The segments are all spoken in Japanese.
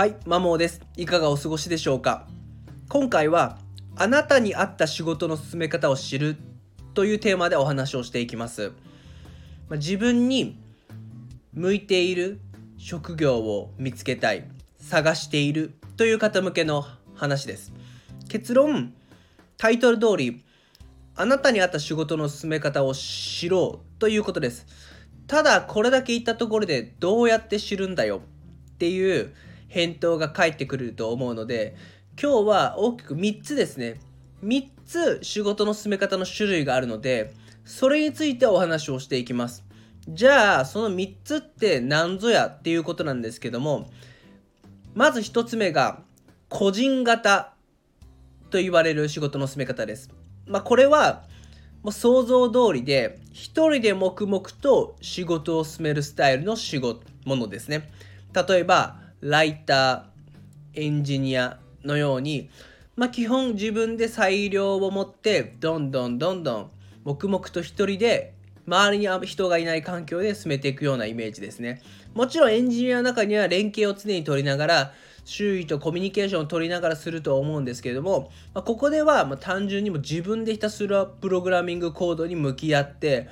はい、マモーです。いかがお過ごしでしょうか？今回は、あなたに合った仕事の進め方を知るというテーマでお話をしていきます。ま自分に向いている職業を見つけたい、探しているという方向けの話です。結論、タイトル通り、あなたに合った仕事の進め方を知ろうということです。ただこれだけ言ったところでどうやって知るんだよっていう返答が返ってくると思うので今日は大きく3つですね。3つ仕事の進め方の種類があるのでそれについてお話をしていきます。じゃあその3つって何ぞやっていうことなんですけどもまず1つ目が個人型と言われる仕事の進め方です。まあこれはもう想像通りで一人で黙々と仕事を進めるスタイルの仕事ものですね。例えばライターエンジニアのようにまあ基本自分で裁量を持ってどんどんどんどん黙々と一人で周りに人がいない環境で進めていくようなイメージですね。もちろんエンジニアの中には連携を常に取りながら周囲とコミュニケーションを取りながらすると思うんですけれども、まあ、ここではま単純にも自分でひたすらプログラミングコードに向き合って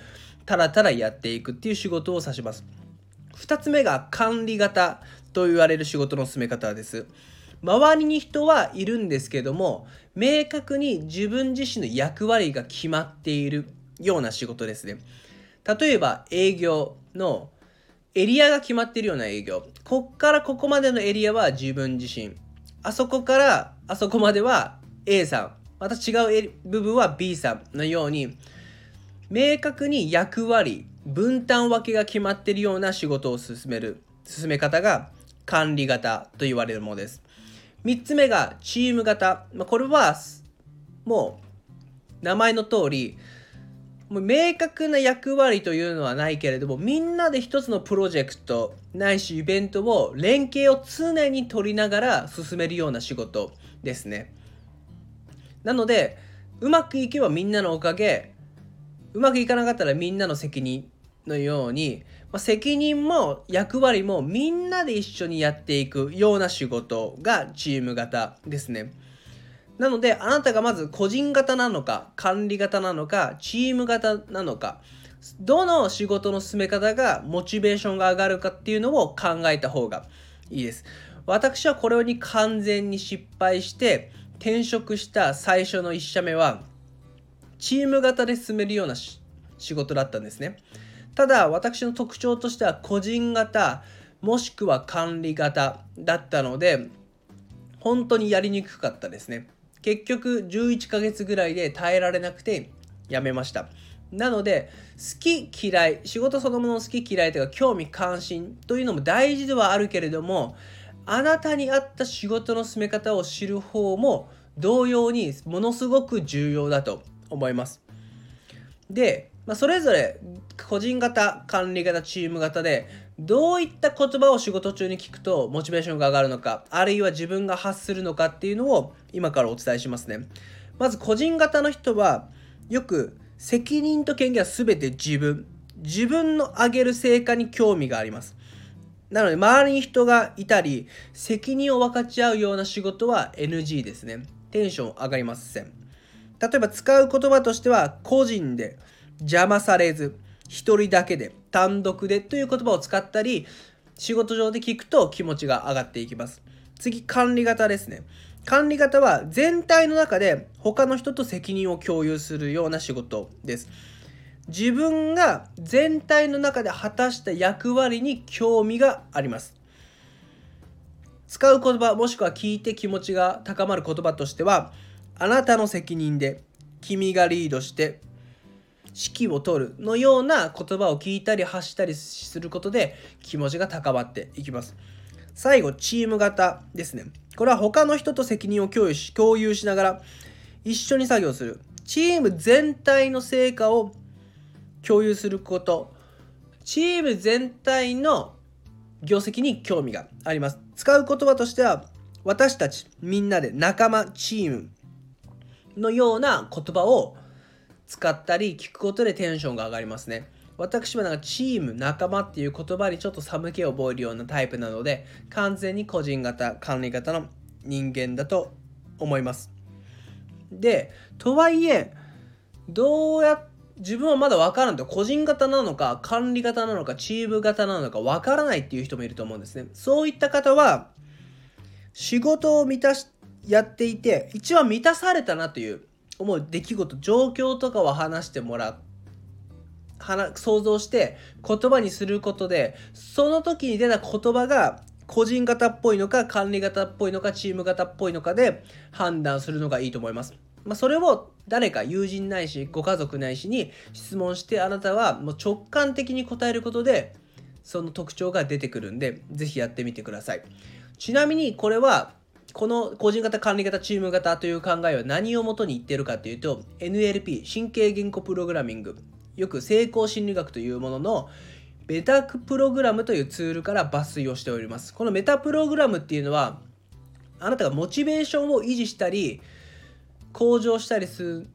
たらたらやっていくっていう仕事を指します。2つ目が管理型。と言われる仕事の進め方です。周りに人はいるんですけども明確に自分自身の役割が決まっているような仕事ですね。例えば営業のエリアが決まっているような営業。こっからここまでのエリアは自分自身。あそこからあそこまでは A さん。また違う部分は B さんのように明確に役割分担分けが決まっているような仕事を進める進め方が管理型と言われるものです。3つ目がチーム型、まあ、これはもう名前の通りもう明確な役割というのはないけれどもみんなで一つのプロジェクトないしイベントを連携を常に取りながら進めるような仕事ですね。なのでうまくいけばみんなのおかげうまくいかなかったらみんなの責任のように、まあ、責任も役割もみんなで一緒にやっていくような仕事がチーム型ですね。なのであなたがまず個人型なのか管理型なのかチーム型なのかどの仕事の進め方がモチベーションが上がるかっていうのを考えた方がいいです。私はこれに完全に失敗して転職した最初の1社目はチーム型で進めるような仕事だったんですね。ただ私の特徴としては個人型もしくは管理型だったので本当にやりにくかったですね。結局11ヶ月ぐらいで耐えられなくて辞めました。なので好き嫌い仕事そのものの好き嫌いとか興味関心というのも大事ではあるけれどもあなたに合った仕事の進め方を知る方も同様にものすごく重要だと思います。で、まあ、それぞれ個人型管理型チーム型でどういった言葉を仕事中に聞くとモチベーションが上がるのかあるいは自分が発するのかっていうのを今からお伝えしますね。まず個人型の人はよく責任と権限は全て自分。自分の上げる成果に興味があります。なので周りに人がいたり責任を分かち合うような仕事は NG ですね。テンション上がりません。例えば使う言葉としては個人で邪魔されず一人だけで単独でという言葉を使ったり仕事上で聞くと気持ちが上がっていきます。次管理型ですね。管理型は全体の中で他の人と責任を共有するような仕事です。自分が全体の中で果たした役割に興味があります。使う言葉もしくは聞いて気持ちが高まる言葉としてはあなたの責任で君がリードして指揮を取るのような言葉を聞いたり発したりすることで気持ちが高まっていきます。最後、チーム型ですね。これは他の人と責任を共有し共有しながら一緒に作業する。チーム全体の成果を共有すること。チーム全体の業績に興味があります。使う言葉としては私たちみんなで仲間、チームのような言葉を使ったり聞くことでテンションが上がりますね。私はなんかチーム仲間っていう言葉にちょっと寒気を覚えるようなタイプなので完全に個人型管理型の人間だと思いますでとはいえどうや自分はまだ分からんと個人型なのか管理型なのかチーム型なのか分からないっていう人もいると思うんですねそういった方は仕事を満たしやっていて一番満たされたなという思う出来事状況とかを話してもらう想像して言葉にすることでその時に出た言葉が個人型っぽいのか管理型っぽいのかチーム型っぽいのかで判断するのがいいと思います。まあ、それを誰か友人ないしご家族ないしに質問してあなたはもう直感的に答えることでその特徴が出てくるんで是非やってみてください。ちなみにこれはこの個人型管理型チーム型という考えは何をもとに言ってるかというと NLP 神経言語プログラミング。よく成功心理学というもののメタプログラムというツールから抜粋をしております。このメタプログラムっていうのはあなたがモチベーションを維持したり向上したりす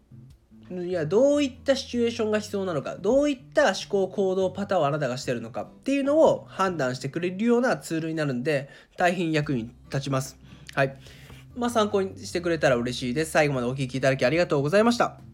るにはどういったシチュエーションが必要なのかどういった思考行動パターンをあなたがしてるのかっていうのを判断してくれるようなツールになるんで大変役に立ちます。はい。まあ参考にしてくれたら嬉しいです。最後までお聴きいただきありがとうございました。